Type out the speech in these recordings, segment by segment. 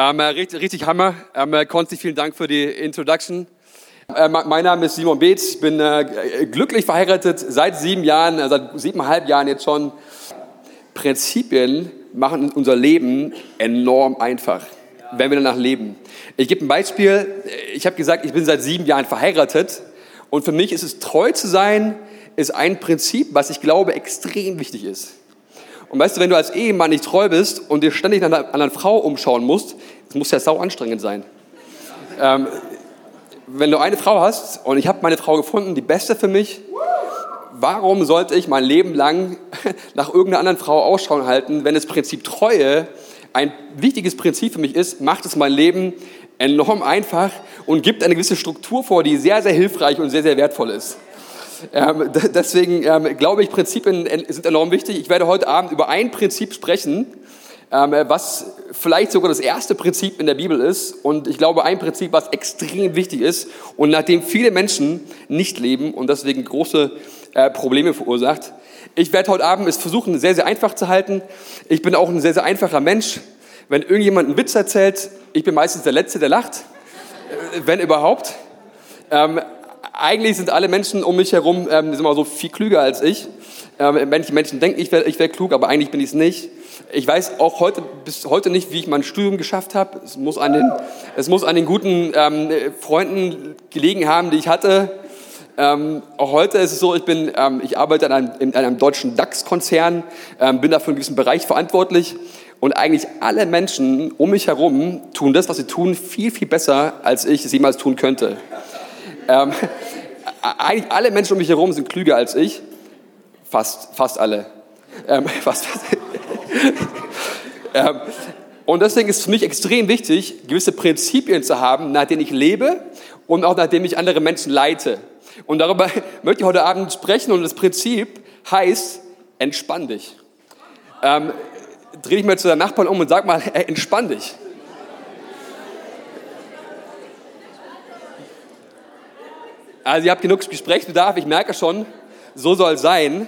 Ähm, richtig, richtig Hammer. Ähm, Konsti, vielen Dank für die Introduction. Äh, mein Name ist Simon Beetz, ich bin äh, glücklich verheiratet seit sieben Jahren, äh, seit siebeneinhalb Jahren jetzt schon. Prinzipien machen unser Leben enorm einfach, wenn wir danach leben. Ich gebe ein Beispiel. Ich habe gesagt, ich bin seit sieben Jahren verheiratet und für mich ist es treu zu sein, ist ein Prinzip, was ich glaube extrem wichtig ist. Und weißt du, wenn du als Ehemann nicht treu bist und dir ständig nach einer anderen Frau umschauen musst, das muss ja sau anstrengend sein. Ähm, wenn du eine Frau hast und ich habe meine Frau gefunden, die beste für mich, warum sollte ich mein Leben lang nach irgendeiner anderen Frau Ausschau halten, wenn das Prinzip Treue ein wichtiges Prinzip für mich ist, macht es mein Leben enorm einfach und gibt eine gewisse Struktur vor, die sehr, sehr hilfreich und sehr, sehr wertvoll ist. Ähm, deswegen ähm, glaube ich, Prinzipien sind enorm wichtig. Ich werde heute Abend über ein Prinzip sprechen, ähm, was vielleicht sogar das erste Prinzip in der Bibel ist. Und ich glaube, ein Prinzip, was extrem wichtig ist und nach dem viele Menschen nicht leben und deswegen große äh, Probleme verursacht. Ich werde heute Abend es versuchen, sehr, sehr einfach zu halten. Ich bin auch ein sehr, sehr einfacher Mensch. Wenn irgendjemand einen Witz erzählt, ich bin meistens der Letzte, der lacht, äh, wenn überhaupt. Ähm, eigentlich sind alle Menschen um mich herum ähm, sind immer so viel klüger als ich. Ähm, manche Menschen denken, ich wäre ich wär klug, aber eigentlich bin ich es nicht. Ich weiß auch heute, bis heute nicht, wie ich mein Studium geschafft habe. Es muss an den, es muss an den guten ähm, Freunden gelegen haben, die ich hatte. Ähm, auch heute ist es so, ich, bin, ähm, ich arbeite in einem, in einem deutschen DAX-Konzern, ähm, bin dafür in diesem Bereich verantwortlich. Und eigentlich alle Menschen um mich herum tun das, was sie tun, viel, viel besser, als ich es jemals tun könnte. Ähm, eigentlich alle Menschen um mich herum sind klüger als ich. Fast, fast alle. Ähm, fast, fast. ähm, und deswegen ist es für mich extrem wichtig, gewisse Prinzipien zu haben, nach denen ich lebe und auch nach denen ich andere Menschen leite. Und darüber möchte ich heute Abend sprechen und das Prinzip heißt, entspann dich. Ähm, dreh dich mal zu deinem Nachbarn um und sag mal, ey, entspann dich. Also ihr habt genug Gesprächsbedarf, ich merke schon, so soll sein.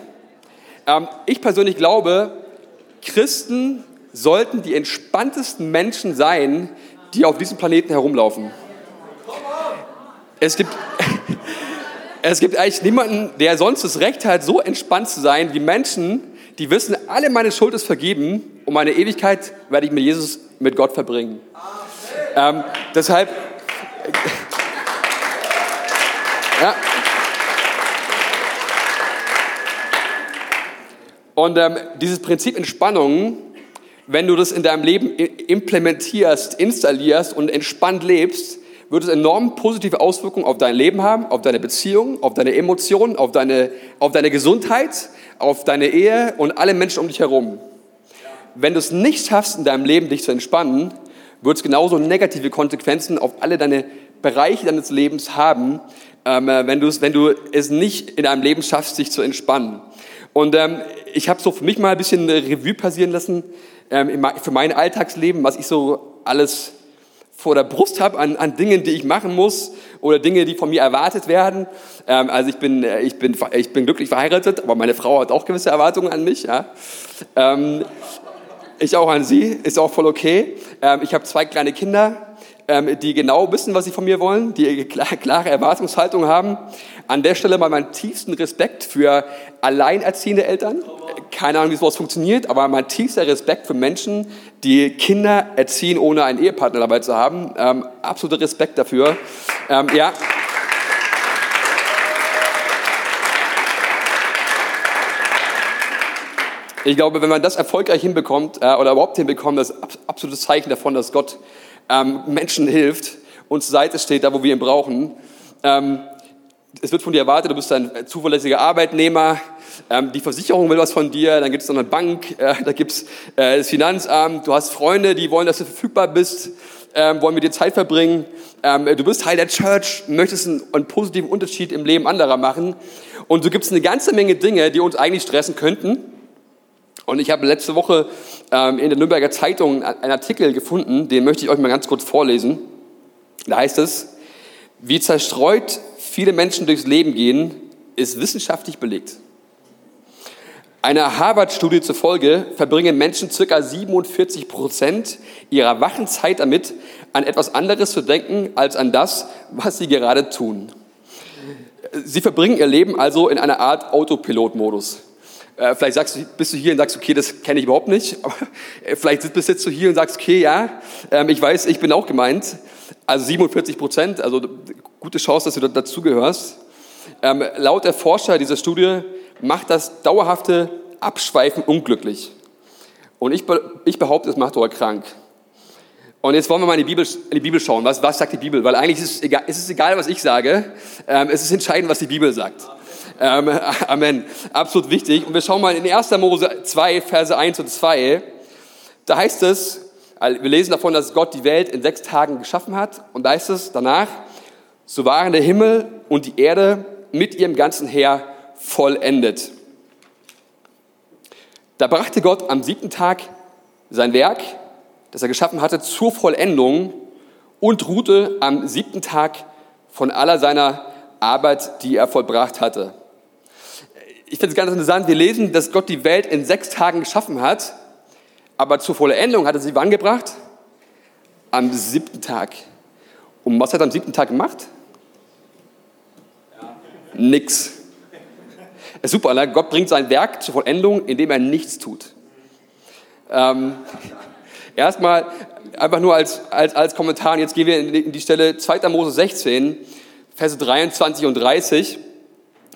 Ähm, ich persönlich glaube, Christen sollten die entspanntesten Menschen sein, die auf diesem Planeten herumlaufen. Es gibt, es gibt eigentlich niemanden, der sonst das Recht hat, so entspannt zu sein wie Menschen, die wissen, alle meine Schuld ist vergeben und meine Ewigkeit werde ich mit Jesus, mit Gott verbringen. Ähm, deshalb, Und ähm, dieses Prinzip Entspannung, wenn du das in deinem Leben implementierst, installierst und entspannt lebst, wird es enorm positive Auswirkungen auf dein Leben haben, auf deine Beziehung, auf deine Emotionen, auf deine, auf deine Gesundheit, auf deine Ehe und alle Menschen um dich herum. Wenn du es nicht schaffst, in deinem Leben dich zu entspannen, wird es genauso negative Konsequenzen auf alle deine Bereiche deines Lebens haben, ähm, äh, wenn, wenn du es nicht in deinem Leben schaffst, dich zu entspannen. Und ähm, ich habe so für mich mal ein bisschen eine Revue passieren lassen ähm, für mein Alltagsleben, was ich so alles vor der Brust habe an, an Dingen, die ich machen muss oder Dinge, die von mir erwartet werden. Ähm, also ich bin, äh, ich, bin, ich bin glücklich verheiratet, aber meine Frau hat auch gewisse Erwartungen an mich. Ja. Ähm, ich auch an sie, ist auch voll okay. Ähm, ich habe zwei kleine Kinder die genau wissen, was sie von mir wollen, die klare Erwartungshaltung haben. An der Stelle mal meinen tiefsten Respekt für alleinerziehende Eltern. Keine Ahnung, wie sowas funktioniert, aber mein tiefster Respekt für Menschen, die Kinder erziehen, ohne einen Ehepartner dabei zu haben. Ähm, absoluter Respekt dafür. Ähm, ja. Ich glaube, wenn man das erfolgreich hinbekommt äh, oder überhaupt hinbekommt, das ist absolutes Zeichen davon, dass Gott ähm, Menschen hilft, uns zur Seite steht, da wo wir ihn brauchen. Ähm, es wird von dir erwartet, du bist ein zuverlässiger Arbeitnehmer, ähm, die Versicherung will was von dir, dann gibt es noch eine Bank, äh, da gibt es äh, das Finanzamt, du hast Freunde, die wollen, dass du verfügbar bist, ähm, wollen mit dir Zeit verbringen. Ähm, du bist Teil der Church, möchtest einen, einen, positiven Unterschied im Leben anderer machen. Und so gibt es eine ganze Menge Dinge, die uns eigentlich stressen könnten. Und ich habe letzte Woche ähm, in der Nürnberger Zeitung einen Artikel gefunden, den möchte ich euch mal ganz kurz vorlesen. Da heißt es, wie zerstreut viele Menschen durchs Leben gehen, ist wissenschaftlich belegt. Einer Harvard-Studie zufolge verbringen Menschen ca. 47 Prozent ihrer wachen Zeit damit, an etwas anderes zu denken, als an das, was sie gerade tun. Sie verbringen ihr Leben also in einer Art Autopilot-Modus. Äh, vielleicht sagst du, bist du hier und sagst, okay, das kenne ich überhaupt nicht. Äh, vielleicht bist du hier und sagst, okay, ja, ähm, ich weiß, ich bin auch gemeint. Also 47 Prozent, also gute Chance, dass du dazugehörst. Ähm, laut der Forscher dieser Studie macht das dauerhafte Abschweifen unglücklich. Und ich, ich behaupte, es macht sogar krank. Und jetzt wollen wir mal in die Bibel, in die Bibel schauen. Was, was sagt die Bibel? Weil eigentlich ist es egal, ist es egal was ich sage. Ähm, es ist entscheidend, was die Bibel sagt. Ähm, Amen. Absolut wichtig. Und wir schauen mal in 1. Mose 2, Verse 1 und 2. Da heißt es, wir lesen davon, dass Gott die Welt in sechs Tagen geschaffen hat. Und da heißt es danach, so waren der Himmel und die Erde mit ihrem ganzen Heer vollendet. Da brachte Gott am siebten Tag sein Werk, das er geschaffen hatte, zur Vollendung und ruhte am siebten Tag von aller seiner Arbeit, die er vollbracht hatte. Ich finde es ganz interessant, wir lesen, dass Gott die Welt in sechs Tagen geschaffen hat, aber zur Vollendung hat er sie wann gebracht? Am siebten Tag. Und was hat er am siebten Tag gemacht? Nix. Ist super, ne? Gott bringt sein Werk zur Vollendung, indem er nichts tut. Ähm, erstmal einfach nur als, als, als Kommentar, und jetzt gehen wir in die Stelle 2. Mose 16, Verse 23 und 30.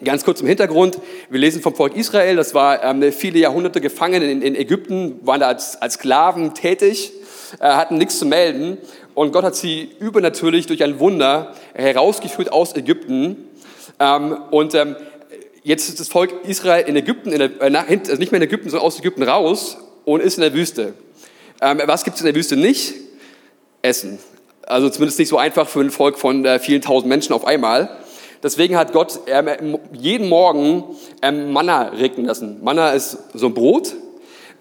Ganz kurz im Hintergrund, wir lesen vom Volk Israel, das war ähm, viele Jahrhunderte gefangen in, in, Ägypten, waren da als, als Sklaven tätig, äh, hatten nichts zu melden und Gott hat sie übernatürlich durch ein Wunder herausgeführt aus Ägypten ähm, und ähm, jetzt ist das Volk Israel in Ägypten, in der, äh, also nicht mehr in Ägypten, sondern aus Ägypten raus und ist in der Wüste. Ähm, was gibt es in der Wüste nicht? Essen. Also zumindest nicht so einfach für ein Volk von äh, vielen tausend Menschen auf einmal. Deswegen hat Gott jeden Morgen ähm, Manna regnen lassen. Manna ist so ein Brot,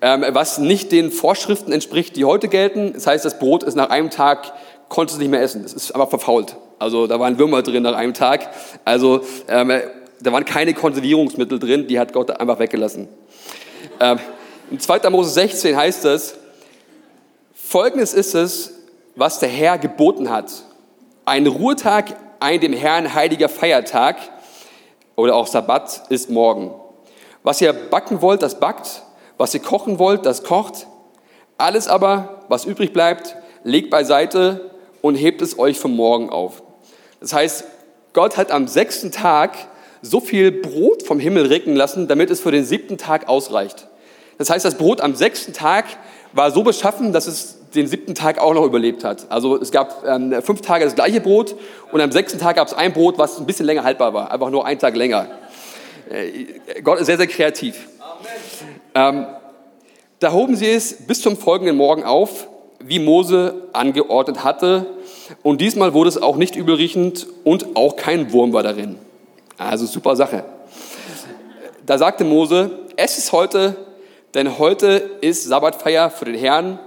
ähm, was nicht den Vorschriften entspricht, die heute gelten. Das heißt, das Brot ist nach einem Tag, konntest du nicht mehr essen. Es ist aber verfault. Also da waren Würmer drin nach einem Tag. Also ähm, da waren keine Konservierungsmittel drin, die hat Gott einfach weggelassen. In 2. Mose 16 heißt es, Folgendes ist es, was der Herr geboten hat. Ein Ruhetag, ein dem Herrn heiliger Feiertag oder auch Sabbat ist morgen. Was ihr backen wollt, das backt. Was ihr kochen wollt, das kocht. Alles aber, was übrig bleibt, legt beiseite und hebt es euch vom Morgen auf. Das heißt, Gott hat am sechsten Tag so viel Brot vom Himmel regnen lassen, damit es für den siebten Tag ausreicht. Das heißt, das Brot am sechsten Tag war so beschaffen, dass es den siebten Tag auch noch überlebt hat. Also es gab ähm, fünf Tage das gleiche Brot und am sechsten Tag gab es ein Brot, was ein bisschen länger haltbar war, einfach nur einen Tag länger. Äh, Gott ist sehr, sehr kreativ. Ähm, da hoben sie es bis zum folgenden Morgen auf, wie Mose angeordnet hatte. Und diesmal wurde es auch nicht übelriechend und auch kein Wurm war darin. Also super Sache. Da sagte Mose, es ist heute, denn heute ist Sabbatfeier für den Herrn.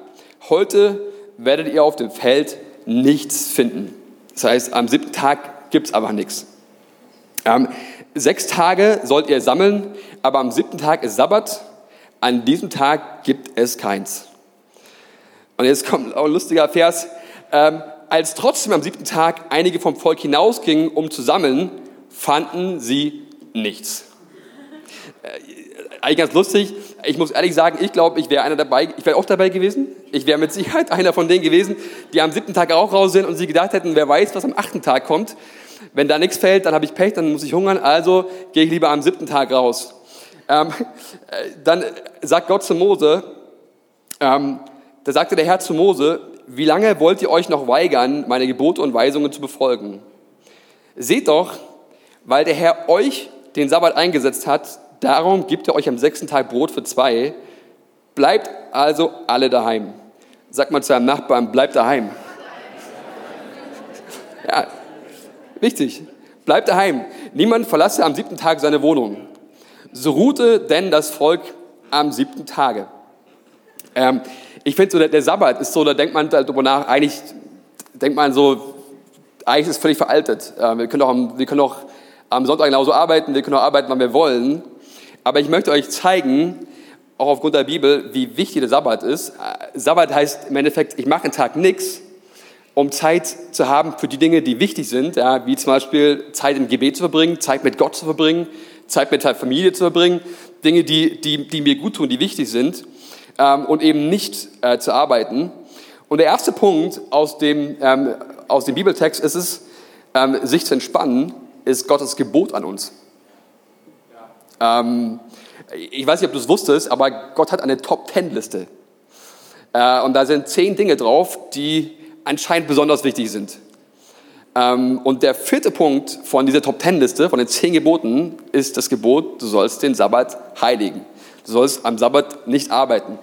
Heute werdet ihr auf dem Feld nichts finden. Das heißt, am siebten Tag gibt es aber nichts. Ähm, sechs Tage sollt ihr sammeln, aber am siebten Tag ist Sabbat. An diesem Tag gibt es keins. Und jetzt kommt auch ein lustiger Vers. Ähm, als trotzdem am siebten Tag einige vom Volk hinausgingen, um zu sammeln, fanden sie nichts. Eigentlich ganz lustig. Ich muss ehrlich sagen, ich glaube, ich wäre einer dabei, ich wäre auch dabei gewesen. Ich wäre mit Sicherheit einer von denen gewesen, die am siebten Tag auch raus sind und sie gedacht hätten, wer weiß, was am achten Tag kommt. Wenn da nichts fällt, dann habe ich Pech, dann muss ich hungern, also gehe ich lieber am siebten Tag raus. Ähm, äh, dann sagt Gott zu Mose, ähm, da sagte der Herr zu Mose, wie lange wollt ihr euch noch weigern, meine Gebote und Weisungen zu befolgen? Seht doch, weil der Herr euch den Sabbat eingesetzt hat, darum gibt er euch am sechsten Tag Brot für zwei. Bleibt also alle daheim. Sagt mal zu einem Nachbarn, bleibt daheim. Ja, wichtig. Bleibt daheim. Niemand verlasse am siebten Tag seine Wohnung. So ruhte denn das Volk am siebten Tage. Ähm, ich finde so, der, der, Sabbat ist so, da denkt man darüber nach, eigentlich denkt man so, eigentlich ist es völlig veraltet. Äh, wir können auch, wir können auch am Sonntag genauso arbeiten, wir können auch arbeiten, wann wir wollen. Aber ich möchte euch zeigen, auch aufgrund der Bibel, wie wichtig der Sabbat ist. Äh, Sabbat heißt im Endeffekt, ich mache einen Tag nichts, um Zeit zu haben für die Dinge, die wichtig sind, ja, wie zum Beispiel Zeit im Gebet zu verbringen, Zeit mit Gott zu verbringen, Zeit mit der Familie zu verbringen, Dinge, die, die, die mir gut tun, die wichtig sind ähm, und eben nicht äh, zu arbeiten. Und der erste Punkt aus dem, ähm, aus dem Bibeltext ist es, ähm, sich zu entspannen, ist Gottes Gebot an uns. Ähm, ich weiß nicht, ob du es wusstest, aber Gott hat eine Top-Ten-Liste. Äh, und da sind zehn Dinge drauf, die anscheinend besonders wichtig sind. Ähm, und der vierte Punkt von dieser Top-Ten-Liste, von den zehn Geboten, ist das Gebot, du sollst den Sabbat heiligen. Du sollst am Sabbat nicht arbeiten.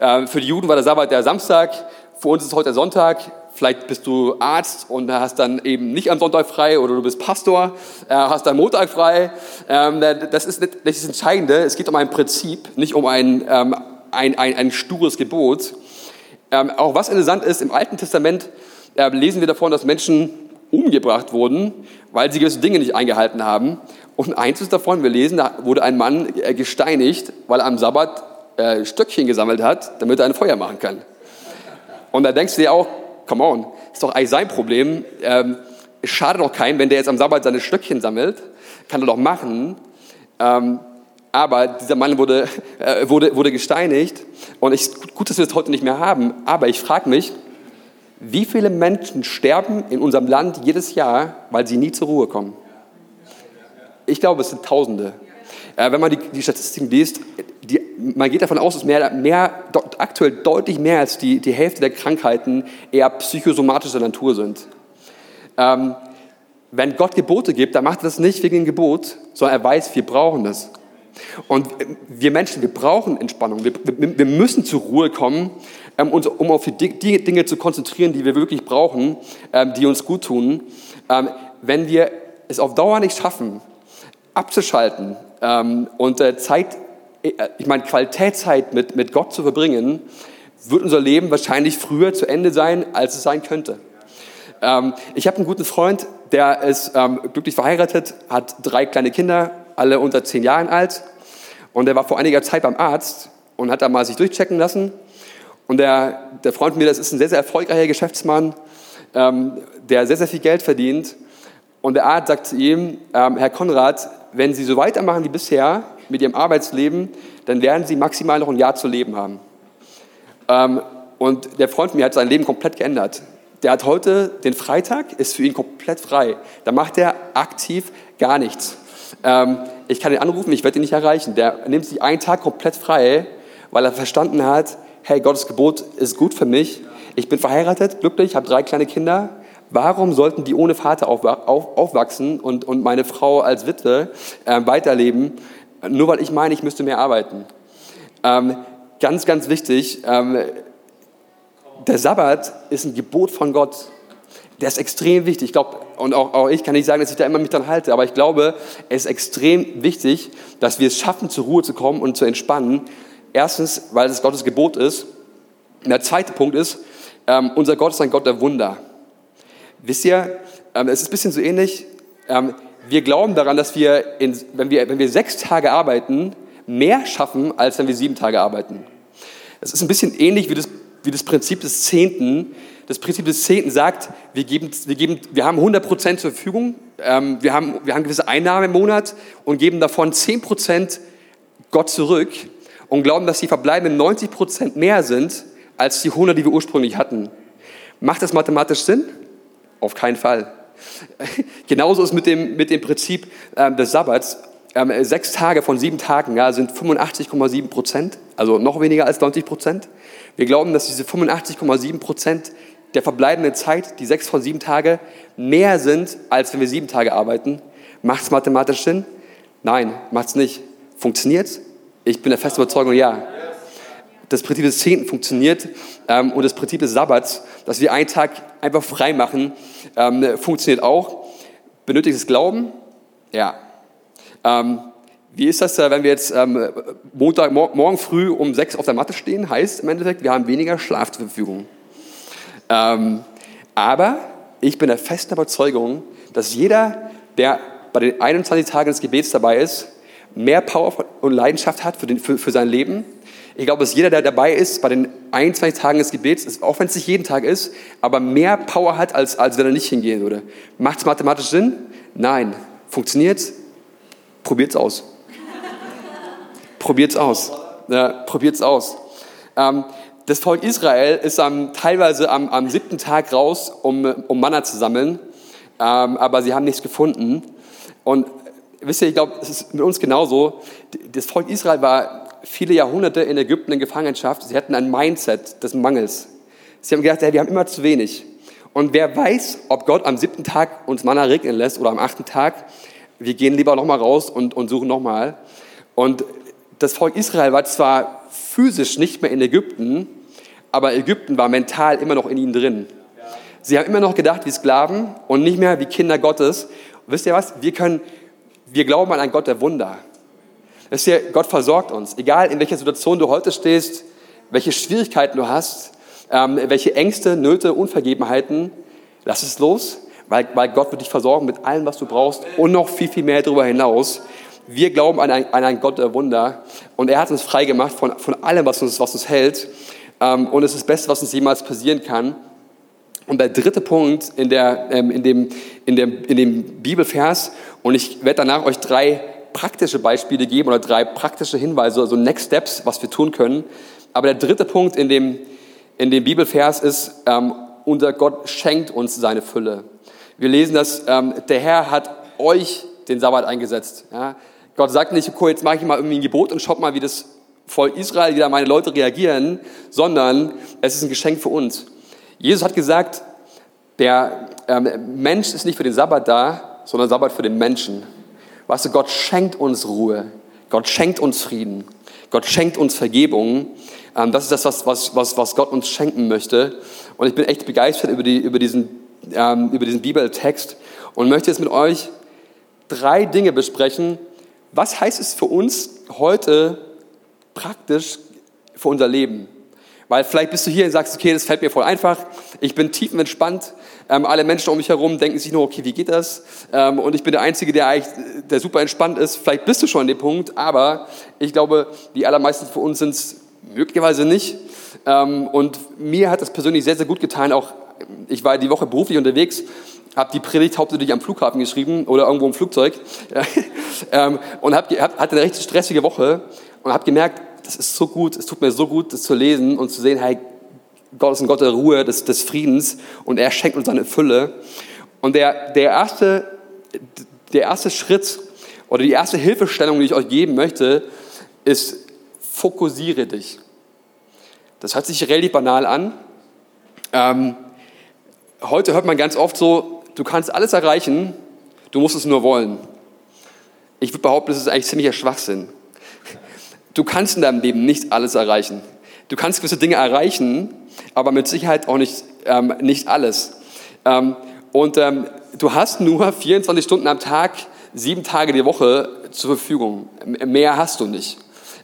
Ähm, für die Juden war der Sabbat der Samstag, für uns ist heute Sonntag. Vielleicht bist du Arzt und hast dann eben nicht am Sonntag frei oder du bist Pastor, äh, hast dann Montag frei. Ähm, das ist nicht das Entscheidende. Es geht um ein Prinzip, nicht um ein, ein, ein, ein stures Gebot. Ähm, auch was interessant ist, im Alten Testament äh, lesen wir davon, dass Menschen umgebracht wurden, weil sie gewisse Dinge nicht eingehalten haben. Und eins ist davon, wir lesen, da wurde ein Mann äh, gesteinigt, weil er am Sabbat äh, Stöckchen gesammelt hat, damit er ein Feuer machen kann. Und da denkst du dir auch, come on, ist doch eigentlich sein Problem. Ähm, es schadet doch keinem, wenn der jetzt am Sabbat seine Stöckchen sammelt, kann er doch machen. Ähm, aber dieser Mann wurde, äh, wurde, wurde gesteinigt und ich, gut, dass wir das heute nicht mehr haben, aber ich frage mich, wie viele Menschen sterben in unserem Land jedes Jahr, weil sie nie zur Ruhe kommen? Ich glaube, es sind Tausende. Äh, wenn man die, die Statistiken liest, die, man geht davon aus, dass mehr, mehr, aktuell deutlich mehr als die, die Hälfte der Krankheiten eher psychosomatischer Natur sind. Ähm, wenn Gott Gebote gibt, dann macht er das nicht wegen dem Gebot, sondern er weiß, wir brauchen das. Und wir Menschen, wir brauchen Entspannung. Wir, wir, wir müssen zur Ruhe kommen, ähm, uns, um auf die, die, Dinge zu konzentrieren, die wir wirklich brauchen, ähm, die uns gut tun. Ähm, wenn wir es auf Dauer nicht schaffen, abzuschalten und äh, Zeit, äh, ich meine Qualitätszeit mit, mit Gott zu verbringen, wird unser Leben wahrscheinlich früher zu Ende sein, als es sein könnte. Ähm, ich habe einen guten Freund, der ist ähm, glücklich verheiratet, hat drei kleine Kinder, alle unter zehn Jahren alt. Und er war vor einiger Zeit beim Arzt und hat da mal sich durchchecken lassen. Und der, der Freund mir, das ist ein sehr, sehr erfolgreicher Geschäftsmann, ähm, der sehr, sehr viel Geld verdient. Und der Arzt sagt zu ihm, ähm, Herr Konrad, wenn Sie so weitermachen wie bisher mit Ihrem Arbeitsleben, dann werden Sie maximal noch ein Jahr zu leben haben. Ähm, und der Freund von mir hat sein Leben komplett geändert. Der hat heute den Freitag, ist für ihn komplett frei. Da macht er aktiv gar nichts. Ähm, ich kann ihn anrufen, ich werde ihn nicht erreichen. Der nimmt sich einen Tag komplett frei, weil er verstanden hat, hey, Gottes Gebot ist gut für mich. Ich bin verheiratet, glücklich, habe drei kleine Kinder. Warum sollten die ohne Vater aufwachsen und, und meine Frau als Witwe äh, weiterleben, nur weil ich meine, ich müsste mehr arbeiten? Ähm, ganz, ganz wichtig, ähm, der Sabbat ist ein Gebot von Gott. Der ist extrem wichtig. Ich glaube, und auch, auch ich kann nicht sagen, dass ich da immer mich dran halte, aber ich glaube, es ist extrem wichtig, dass wir es schaffen, zur Ruhe zu kommen und zu entspannen. Erstens, weil es Gottes Gebot ist. Und der zweite Punkt ist, ähm, unser Gott ist ein Gott der Wunder. Wisst ihr, ähm, es ist ein bisschen so ähnlich. Ähm, wir glauben daran, dass wir, in, wenn wir, wenn wir sechs Tage arbeiten, mehr schaffen, als wenn wir sieben Tage arbeiten. Es ist ein bisschen ähnlich wie das, wie das Prinzip des Zehnten. Das Prinzip des Zehnten sagt, wir, geben, wir, geben, wir haben 100 Prozent zur Verfügung, ähm, wir, haben, wir haben gewisse Einnahmen im Monat und geben davon 10 Prozent Gott zurück und glauben, dass die verbleibenden 90 Prozent mehr sind als die 100, die wir ursprünglich hatten. Macht das mathematisch Sinn? Auf keinen Fall. Genauso ist mit dem, mit dem Prinzip äh, des Sabbats. Ähm, sechs Tage von sieben Tagen ja, sind 85,7 Prozent, also noch weniger als 90 Prozent. Wir glauben, dass diese 85,7 Prozent der verbleibenden Zeit, die sechs von sieben Tage, mehr sind, als wenn wir sieben Tage arbeiten. Macht es mathematisch Sinn? Nein, macht es nicht. Funktioniert? Ich bin der festen Überzeugung, ja. Das Prinzip des Zehnten funktioniert ähm, und das Prinzip des Sabbats, dass wir einen Tag einfach frei machen, ähm, funktioniert auch. Benötigt es Glauben? Ja. Ähm, wie ist das, wenn wir jetzt ähm, Montag, mor morgen früh um sechs auf der Matte stehen? Heißt im Endeffekt, wir haben weniger Schlaf zur Verfügung. Ähm, aber ich bin der festen Überzeugung, dass jeder, der bei den 21 Tagen des Gebets dabei ist, mehr Power und Leidenschaft hat für, den, für, für sein Leben. Ich glaube, dass jeder, der dabei ist, bei den 21 Tagen des Gebets, auch wenn es nicht jeden Tag ist, aber mehr Power hat, als, als wenn er nicht hingehen würde. Macht es mathematisch Sinn? Nein. Funktioniert es? Probiert es aus. Probiert es aus. Ja, es aus. Ähm, das Volk Israel ist am, teilweise am, am siebten Tag raus, um, um Manna zu sammeln, ähm, aber sie haben nichts gefunden. Und wisst ihr, ich glaube, es ist mit uns genauso. Das Volk Israel war viele Jahrhunderte in Ägypten in Gefangenschaft. Sie hatten ein Mindset des Mangels. Sie haben gedacht, hey, wir haben immer zu wenig. Und wer weiß, ob Gott am siebten Tag uns Manna regnen lässt oder am achten Tag, wir gehen lieber nochmal raus und, und suchen nochmal. Und das Volk Israel war zwar physisch nicht mehr in Ägypten, aber Ägypten war mental immer noch in ihnen drin. Sie haben immer noch gedacht wie Sklaven und nicht mehr wie Kinder Gottes. Und wisst ihr was? Wir können, wir glauben an einen Gott der Wunder. Wisst ihr, Gott versorgt uns. Egal in welcher Situation du heute stehst, welche Schwierigkeiten du hast, ähm, welche Ängste, Nöte, Unvergebenheiten, lass es los, weil, weil Gott wird dich versorgen mit allem, was du brauchst und noch viel, viel mehr darüber hinaus. Wir glauben an, ein, an einen Gott der Wunder und er hat uns frei gemacht von, von allem, was uns, was uns hält. Ähm, und es ist das Beste, was uns jemals passieren kann. Und der dritte Punkt in, der, ähm, in, dem, in, dem, in dem Bibelvers, und ich werde danach euch drei praktische Beispiele geben oder drei praktische Hinweise, also Next Steps, was wir tun können. Aber der dritte Punkt in dem, in dem Bibelvers ist, ähm, unser Gott schenkt uns seine Fülle. Wir lesen, dass ähm, der Herr hat euch den Sabbat eingesetzt. Ja? Gott sagt nicht, okay, jetzt mache ich mal irgendwie ein Gebot und schaut mal, wie das Volk Israel, wie da meine Leute reagieren, sondern es ist ein Geschenk für uns. Jesus hat gesagt, der ähm, Mensch ist nicht für den Sabbat da, sondern Sabbat für den Menschen. Weißt du, Gott schenkt uns Ruhe. Gott schenkt uns Frieden. Gott schenkt uns Vergebung. Ähm, das ist das, was, was, was, was Gott uns schenken möchte. Und ich bin echt begeistert über, die, über, diesen, ähm, über diesen Bibeltext und möchte jetzt mit euch drei Dinge besprechen. Was heißt es für uns heute praktisch für unser Leben. Weil vielleicht bist du hier und sagst, okay, das fällt mir voll einfach, ich bin tiefenentspannt, ähm, alle Menschen um mich herum denken sich nur, okay, wie geht das? Ähm, und ich bin der Einzige, der eigentlich, der super entspannt ist. Vielleicht bist du schon an dem Punkt, aber ich glaube, die allermeisten von uns sind es möglicherweise nicht. Ähm, und mir hat das persönlich sehr, sehr gut getan. Auch ich war die Woche beruflich unterwegs, habe die Predigt hauptsächlich am Flughafen geschrieben oder irgendwo im Flugzeug ähm, und hab, hab, hatte eine recht stressige Woche und habe gemerkt, das ist so gut, es tut mir so gut, das zu lesen und zu sehen, hey, Gott ist ein Gott der Ruhe, des, des Friedens und er schenkt uns eine Fülle. Und der, der, erste, der erste Schritt oder die erste Hilfestellung, die ich euch geben möchte, ist, fokussiere dich. Das hört sich relativ banal an. Ähm, heute hört man ganz oft so, du kannst alles erreichen, du musst es nur wollen. Ich würde behaupten, das ist eigentlich ziemlicher Schwachsinn. Du kannst in deinem Leben nicht alles erreichen. Du kannst gewisse Dinge erreichen, aber mit Sicherheit auch nicht, ähm, nicht alles. Ähm, und ähm, du hast nur 24 Stunden am Tag, sieben Tage die Woche zur Verfügung. Mehr hast du nicht.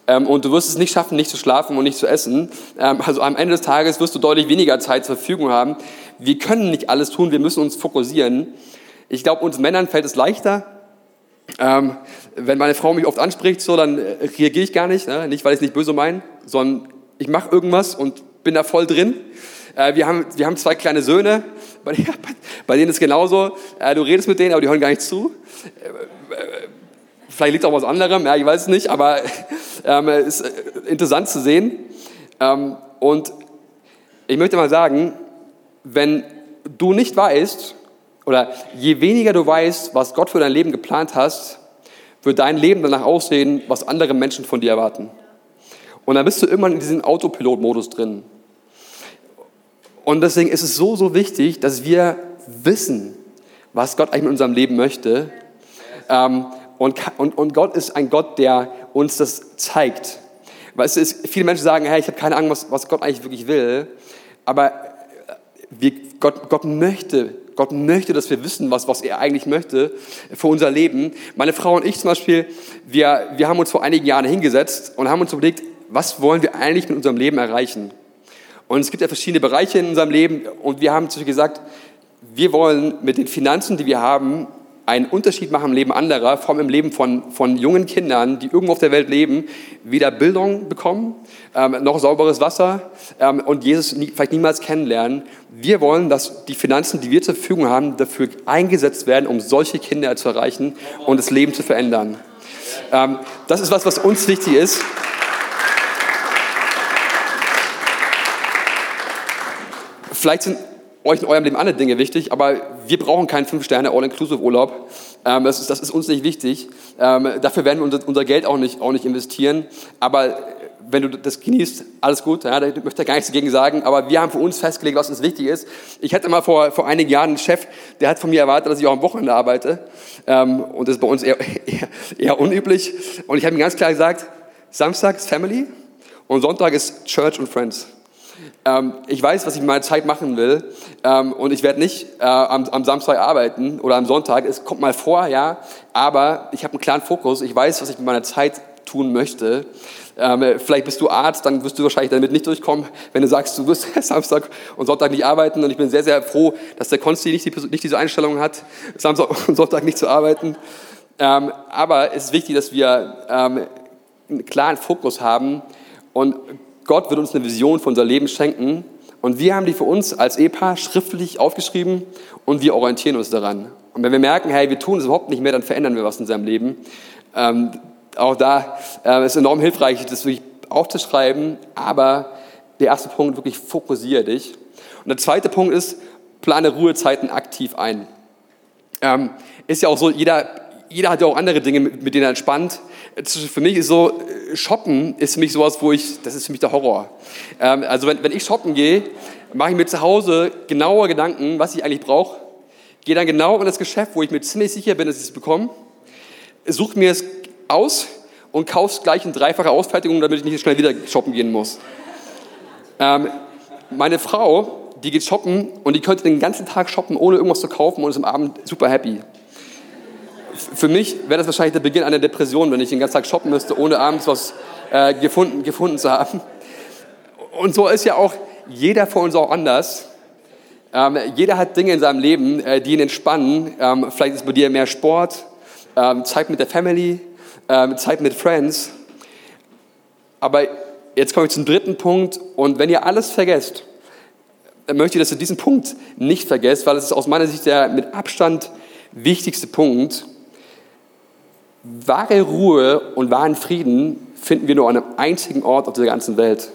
Ähm, und du wirst es nicht schaffen, nicht zu schlafen und nicht zu essen. Ähm, also am Ende des Tages wirst du deutlich weniger Zeit zur Verfügung haben. Wir können nicht alles tun, wir müssen uns fokussieren. Ich glaube, uns Männern fällt es leichter, ähm, wenn meine Frau mich oft anspricht, so, dann äh, reagiere ich gar nicht. Ne? Nicht, weil ich es nicht böse meine, sondern ich mache irgendwas und bin da voll drin. Äh, wir, haben, wir haben zwei kleine Söhne, bei, bei denen ist es genauso. Äh, du redest mit denen, aber die hören gar nicht zu. Äh, vielleicht liegt es auch was anderem, ja, ich weiß es nicht, aber ähm, es ist äh, interessant zu sehen. Ähm, und ich möchte mal sagen, wenn du nicht weißt, oder je weniger du weißt, was Gott für dein Leben geplant hast, wird dein Leben danach aussehen, was andere Menschen von dir erwarten. Und dann bist du irgendwann in diesem Autopilot-Modus drin. Und deswegen ist es so, so wichtig, dass wir wissen, was Gott eigentlich mit unserem Leben möchte. Ähm, und, und, und Gott ist ein Gott, der uns das zeigt. Weißt du, viele Menschen sagen, hey, ich habe keine Ahnung, was, was Gott eigentlich wirklich will. Aber wir, Gott, Gott möchte Gott möchte, dass wir wissen, was, was er eigentlich möchte für unser Leben. Meine Frau und ich zum Beispiel, wir, wir haben uns vor einigen Jahren hingesetzt und haben uns überlegt, was wollen wir eigentlich mit unserem Leben erreichen? Und es gibt ja verschiedene Bereiche in unserem Leben und wir haben zum Beispiel gesagt, wir wollen mit den Finanzen, die wir haben, einen Unterschied machen im Leben anderer, vor allem im Leben von, von jungen Kindern, die irgendwo auf der Welt leben, weder Bildung bekommen, ähm, noch sauberes Wasser ähm, und Jesus nie, vielleicht niemals kennenlernen. Wir wollen, dass die Finanzen, die wir zur Verfügung haben, dafür eingesetzt werden, um solche Kinder zu erreichen und das Leben zu verändern. Ähm, das ist was, was uns wichtig ist. Vielleicht sind euch in eurem Leben andere Dinge wichtig, aber wir brauchen keinen 5-Sterne All-Inclusive-Urlaub. Ähm, das, ist, das, ist, uns nicht wichtig. Ähm, dafür werden wir unser, unser, Geld auch nicht, auch nicht investieren. Aber wenn du das genießt, alles gut, ja, da möchte ich gar nichts dagegen sagen, aber wir haben für uns festgelegt, was uns wichtig ist. Ich hatte mal vor, vor einigen Jahren einen Chef, der hat von mir erwartet, dass ich auch am Wochenende arbeite. Ähm, und das ist bei uns eher, eher, eher unüblich. Und ich habe ihm ganz klar gesagt, Samstag ist Family und Sonntag ist Church und Friends. Ähm, ich weiß, was ich mit meiner Zeit machen will ähm, und ich werde nicht äh, am, am, Samstag arbeiten oder am Sonntag. Es kommt mal vor, ja, aber ich habe einen klaren Fokus. Ich weiß, was ich mit meiner Zeit tun möchte. Ähm, vielleicht bist du Arzt, dann wirst du wahrscheinlich damit nicht durchkommen, wenn du sagst, du wirst Samstag und Sonntag nicht arbeiten. Und ich bin sehr, sehr froh, dass der Konsti nicht, die, nicht diese Einstellung hat, Samstag und Sonntag nicht zu arbeiten. Ähm, aber es ist wichtig, dass wir ähm, einen klaren Fokus haben und Gott wird uns eine Vision für unser Leben schenken und wir haben die für uns als Ehepaar schriftlich aufgeschrieben und wir orientieren uns daran. Und wenn wir merken, hey, wir tun es überhaupt nicht mehr, dann verändern wir was in seinem Leben. Ähm, auch da äh, ist enorm hilfreich, das wirklich aufzuschreiben, aber der erste Punkt, wirklich fokussiere dich. Und der zweite Punkt ist, plane Ruhezeiten aktiv ein. Ähm, ist ja auch so, jeder, jeder hat ja auch andere Dinge, mit, mit denen er entspannt. Für mich ist so, Shoppen ist für mich sowas, wo ich, das ist für mich der Horror. Ähm, also wenn, wenn ich shoppen gehe, mache ich mir zu Hause genaue Gedanken, was ich eigentlich brauche, gehe dann genau in das Geschäft, wo ich mir ziemlich sicher bin, dass ich es bekomme, suche mir es aus und kaufe es gleich in dreifacher Ausfertigung, damit ich nicht schnell wieder shoppen gehen muss. Ähm, meine Frau, die geht shoppen und die könnte den ganzen Tag shoppen, ohne irgendwas zu kaufen und ist am Abend super happy für mich wäre das wahrscheinlich der Beginn einer Depression, wenn ich den ganzen Tag shoppen müsste, ohne abends was äh, gefunden, gefunden zu haben. Und so ist ja auch jeder von uns auch anders. Ähm, jeder hat Dinge in seinem Leben, äh, die ihn entspannen. Ähm, vielleicht ist bei dir mehr Sport, ähm, Zeit mit der Family, ähm, Zeit mit Friends. Aber jetzt komme ich zum dritten Punkt. Und wenn ihr alles vergesst, dann möchte ich, dass ihr diesen Punkt nicht vergesst, weil es ist aus meiner Sicht der mit Abstand wichtigste Punkt. Wahre Ruhe und wahren Frieden finden wir nur an einem einzigen Ort auf dieser ganzen Welt.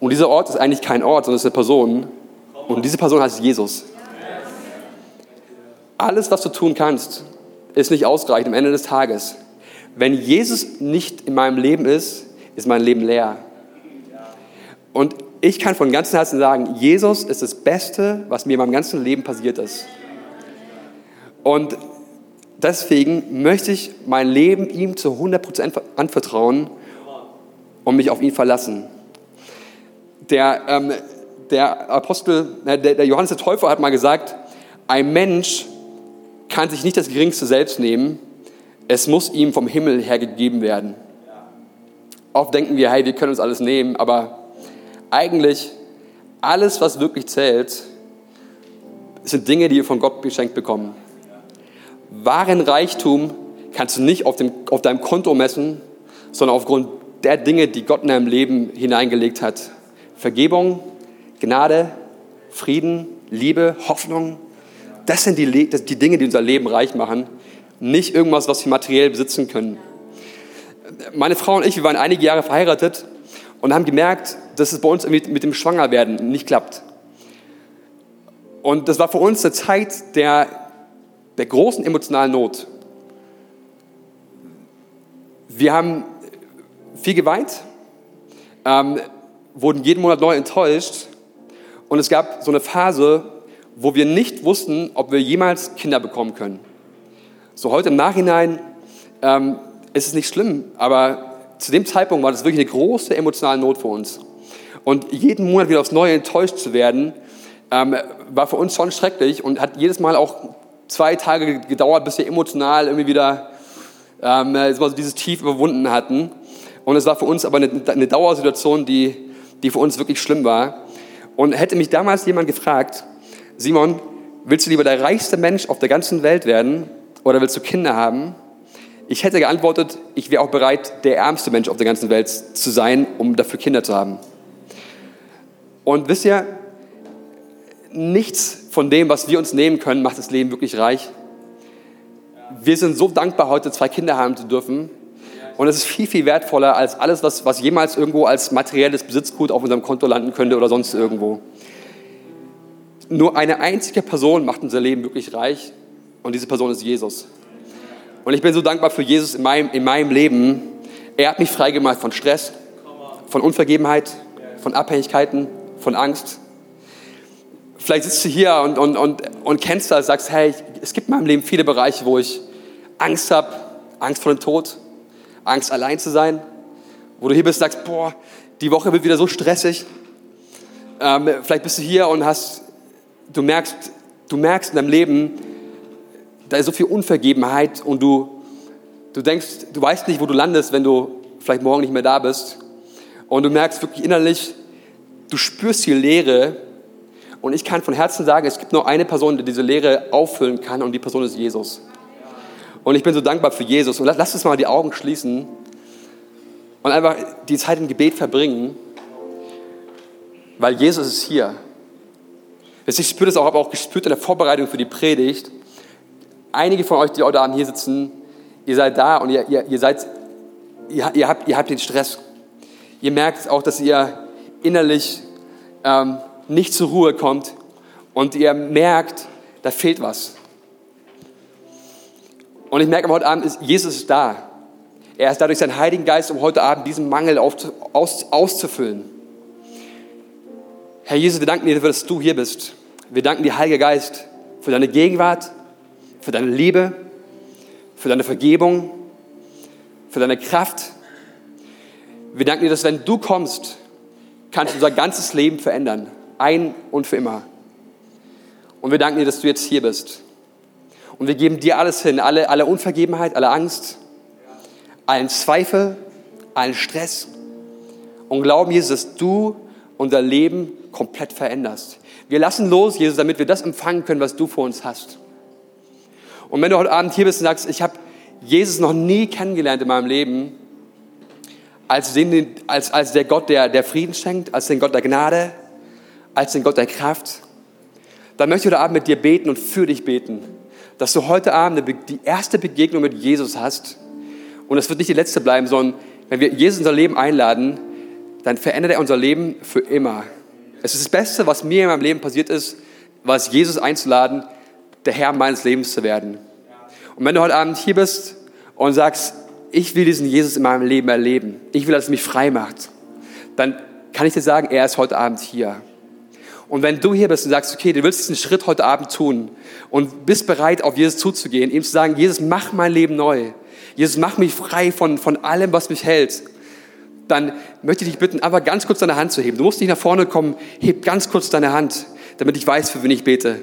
Und dieser Ort ist eigentlich kein Ort, sondern es ist eine Person. Und diese Person heißt Jesus. Alles, was du tun kannst, ist nicht ausreichend am Ende des Tages. Wenn Jesus nicht in meinem Leben ist, ist mein Leben leer. Und ich kann von ganzem Herzen sagen, Jesus ist das Beste, was mir in meinem ganzen Leben passiert ist. Und deswegen möchte ich mein Leben ihm zu 100% anvertrauen und mich auf ihn verlassen. Der, ähm, der Apostel, der, der Johannes der Täufer hat mal gesagt, ein Mensch kann sich nicht das Geringste selbst nehmen, es muss ihm vom Himmel her gegeben werden. Oft denken wir, hey, wir können uns alles nehmen, aber eigentlich alles, was wirklich zählt, sind Dinge, die wir von Gott geschenkt bekommen. Wahren Reichtum kannst du nicht auf, dem, auf deinem Konto messen, sondern aufgrund der Dinge, die Gott in deinem Leben hineingelegt hat. Vergebung, Gnade, Frieden, Liebe, Hoffnung. Das sind die, die Dinge, die unser Leben reich machen. Nicht irgendwas, was wir materiell besitzen können. Meine Frau und ich, wir waren einige Jahre verheiratet und haben gemerkt, dass es bei uns mit dem Schwangerwerden nicht klappt. Und das war für uns eine Zeit der der großen emotionalen Not. Wir haben viel geweint, ähm, wurden jeden Monat neu enttäuscht und es gab so eine Phase, wo wir nicht wussten, ob wir jemals Kinder bekommen können. So heute im Nachhinein ähm, ist es nicht schlimm, aber zu dem Zeitpunkt war das wirklich eine große emotionale Not für uns. Und jeden Monat wieder aufs Neue enttäuscht zu werden, ähm, war für uns schon schrecklich und hat jedes Mal auch zwei Tage gedauert, bis wir emotional irgendwie wieder ähm, so dieses Tief überwunden hatten. Und es war für uns aber eine, eine Dauersituation, die, die für uns wirklich schlimm war. Und hätte mich damals jemand gefragt, Simon, willst du lieber der reichste Mensch auf der ganzen Welt werden oder willst du Kinder haben? Ich hätte geantwortet, ich wäre auch bereit, der ärmste Mensch auf der ganzen Welt zu sein, um dafür Kinder zu haben. Und wisst ihr, nichts von dem, was wir uns nehmen können, macht das Leben wirklich reich. Wir sind so dankbar, heute zwei Kinder haben zu dürfen. Und es ist viel, viel wertvoller als alles, was, was jemals irgendwo als materielles Besitzgut auf unserem Konto landen könnte oder sonst irgendwo. Nur eine einzige Person macht unser Leben wirklich reich und diese Person ist Jesus. Und ich bin so dankbar für Jesus in meinem, in meinem Leben. Er hat mich freigemacht von Stress, von Unvergebenheit, von Abhängigkeiten, von Angst. Vielleicht sitzt du hier und, und, und, und kennst das, sagst, hey, es gibt in meinem Leben viele Bereiche, wo ich Angst habe, Angst vor dem Tod, Angst allein zu sein. Wo du hier bist, sagst, boah, die Woche wird wieder so stressig. Ähm, vielleicht bist du hier und hast, du merkst, du merkst in deinem Leben, da ist so viel Unvergebenheit und du, du denkst, du weißt nicht, wo du landest, wenn du vielleicht morgen nicht mehr da bist. Und du merkst wirklich innerlich, du spürst die Leere und ich kann von Herzen sagen, es gibt nur eine Person, die diese Leere auffüllen kann und die Person ist Jesus. Und ich bin so dankbar für Jesus. Und lass uns mal die Augen schließen und einfach die Zeit im Gebet verbringen, weil Jesus ist hier. Ich spüre das auch, habe auch gespürt in der Vorbereitung für die Predigt. Einige von euch, die heute Abend hier sitzen, ihr seid da und ihr, ihr, ihr seid, ihr, ihr, habt, ihr habt den Stress. Ihr merkt auch, dass ihr innerlich ähm, nicht zur Ruhe kommt und ihr merkt, da fehlt was. Und ich merke heute Abend, Jesus ist da. Er ist dadurch sein Heiligen Geist, um heute Abend diesen Mangel auf, aus, auszufüllen. Herr Jesus, wir danken dir, dass du hier bist. Wir danken dir, Heiliger Geist, für deine Gegenwart, für deine Liebe, für deine Vergebung, für deine Kraft. Wir danken dir, dass wenn du kommst, kannst du unser ganzes Leben verändern ein und für immer. Und wir danken dir, dass du jetzt hier bist. Und wir geben dir alles hin, alle, alle Unvergebenheit, alle Angst, allen Zweifel, allen Stress und glauben, Jesus, dass du unser Leben komplett veränderst. Wir lassen los, Jesus, damit wir das empfangen können, was du vor uns hast. Und wenn du heute Abend hier bist und sagst, ich habe Jesus noch nie kennengelernt in meinem Leben, als, den, als, als der Gott, der, der Frieden schenkt, als den Gott der Gnade, als den Gott der Kraft, dann möchte ich heute Abend mit dir beten und für dich beten, dass du heute Abend die erste Begegnung mit Jesus hast. Und es wird nicht die letzte bleiben, sondern wenn wir Jesus in unser Leben einladen, dann verändert er unser Leben für immer. Es ist das Beste, was mir in meinem Leben passiert ist, was Jesus einzuladen, der Herr meines Lebens zu werden. Und wenn du heute Abend hier bist und sagst, ich will diesen Jesus in meinem Leben erleben, ich will, dass er mich frei macht, dann kann ich dir sagen, er ist heute Abend hier. Und wenn du hier bist und sagst, okay, du willst diesen Schritt heute Abend tun und bist bereit, auf Jesus zuzugehen, ihm zu sagen, Jesus, mach mein Leben neu. Jesus, mach mich frei von, von allem, was mich hält. Dann möchte ich dich bitten, einfach ganz kurz deine Hand zu heben. Du musst nicht nach vorne kommen, heb ganz kurz deine Hand, damit ich weiß, für wen ich bete.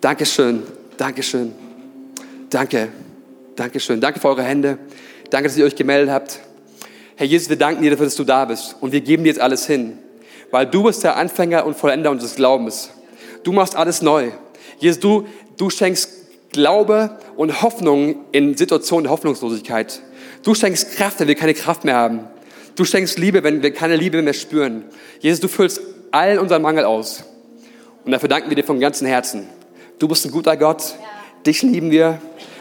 Dankeschön, Dankeschön, danke, Dankeschön. Danke für eure Hände. Danke, dass ihr euch gemeldet habt. Herr Jesus, wir danken dir dafür, dass du da bist. Und wir geben dir jetzt alles hin weil du bist der Anfänger und Vollender unseres Glaubens. Du machst alles neu. Jesus, du, du schenkst Glaube und Hoffnung in Situationen der Hoffnungslosigkeit. Du schenkst Kraft, wenn wir keine Kraft mehr haben. Du schenkst Liebe, wenn wir keine Liebe mehr spüren. Jesus, du füllst allen unseren Mangel aus. Und dafür danken wir dir von ganzem Herzen. Du bist ein guter Gott. Dich lieben wir.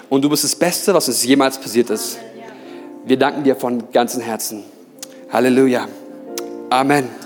Und du bist das Beste, was uns jemals passiert ist. Wir danken dir von ganzem Herzen. Halleluja. Amen.